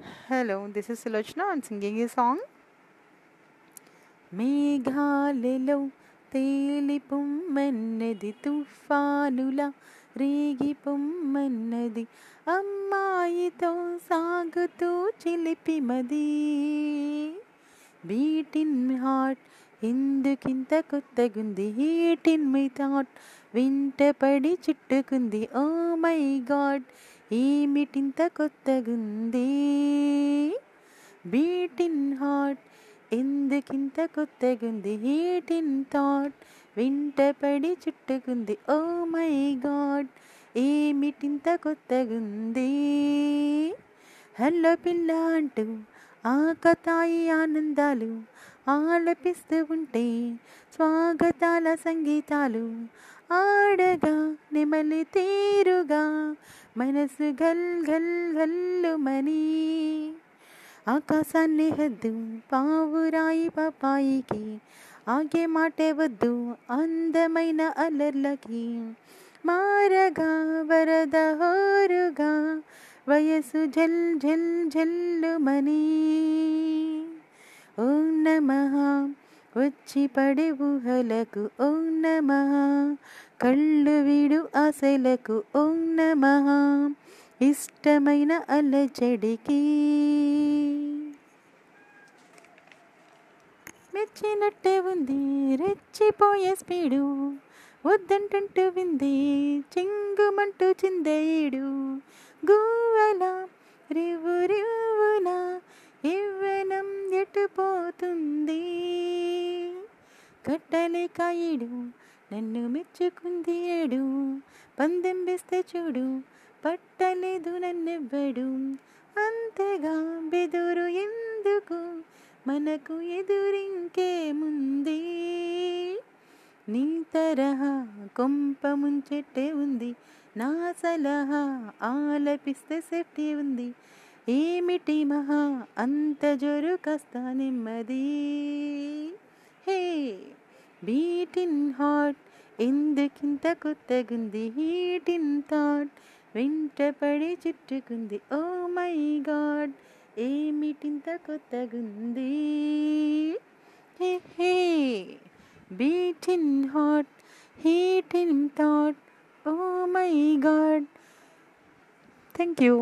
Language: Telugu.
Hello, this is Sulochna. I'm singing a song. మేఘాలలో తేలిపొమ్మన్నది తుఫానుల రేగిపొమ్మన్నది అమ్మాయితో సాగుతూ చిలిపిమది బీటిన్ హార్ట్ ఎందుకింత కొత్తగుంది హీట్ ఇన్ మై థాట్ వింటపడి చుట్టుకుంది ఓ మై గాడ్ ఏమిటింత కొత్తగుంది? బీటిన్ హార్ట్ ఎందుకింత కొత్తగుంది? హీట్ ఇన్ థాట్ వింటపడి చుట్టుకుంది. ఓ మై గాడ్ ఏమిటింత కొత్తగుంది? హలో పిల్ల అంటూ ఆకతాయి ఆనందాలు ఆలపిస్తూ ఉంటే స్వాగతాల సంగీతాలు ఆడగా నెమలి తీరుగా మనసు గల్ గల్ గల్లుమని ఆకాశాన్ని హద్దు పావురాయి పాపాయికి ఆగే మాటే వద్దు అందమైన అలర్లకి మారగా వరద హోరుగా వయసు జల్ జల్ జల్లుమని ఓం నమః వచ్చి పడే ఊహలకు ఓం నమ. కళ్ళు వీడు ఆశలకు ఓం నమ. ఇష్టమైన అలజడికి మెచ్చినట్టే ఉంది రెచ్చిపోయే స్పీడు. వద్దంటుంటూ వింది చెంగుమంటూ చిందేయుడు. గువ్వల రివు రివున ఇవ్వనం ఎటుపోతుంది కట్టలే కాయుడు నన్ను మెచ్చుకుంది ఏడు. పందెం వేస్తే చూడు పట్టలేదు నన్నెవ్వడు. అంతగా బెదురు ఎందుకు? మనకు ఎదురింకేముంది నీ తరహా కొంప ముంచెట్టే ఉంది నా సలహా ఆలపిస్తే సెట్టి ఉంది. ఏమిటి మహా అంత జోరు కాస్త నెమ్మది? బీటిన్ హార్ట్ ఎందుకింత కొత్తగుంది హీట్ ఇన్ థాట్ వెంటపడి చుట్టుకుంది ఓ మై గాడ్ ఏమిటింత కొత్తగుంది hey hey beating heart heat in thought oh my god thank you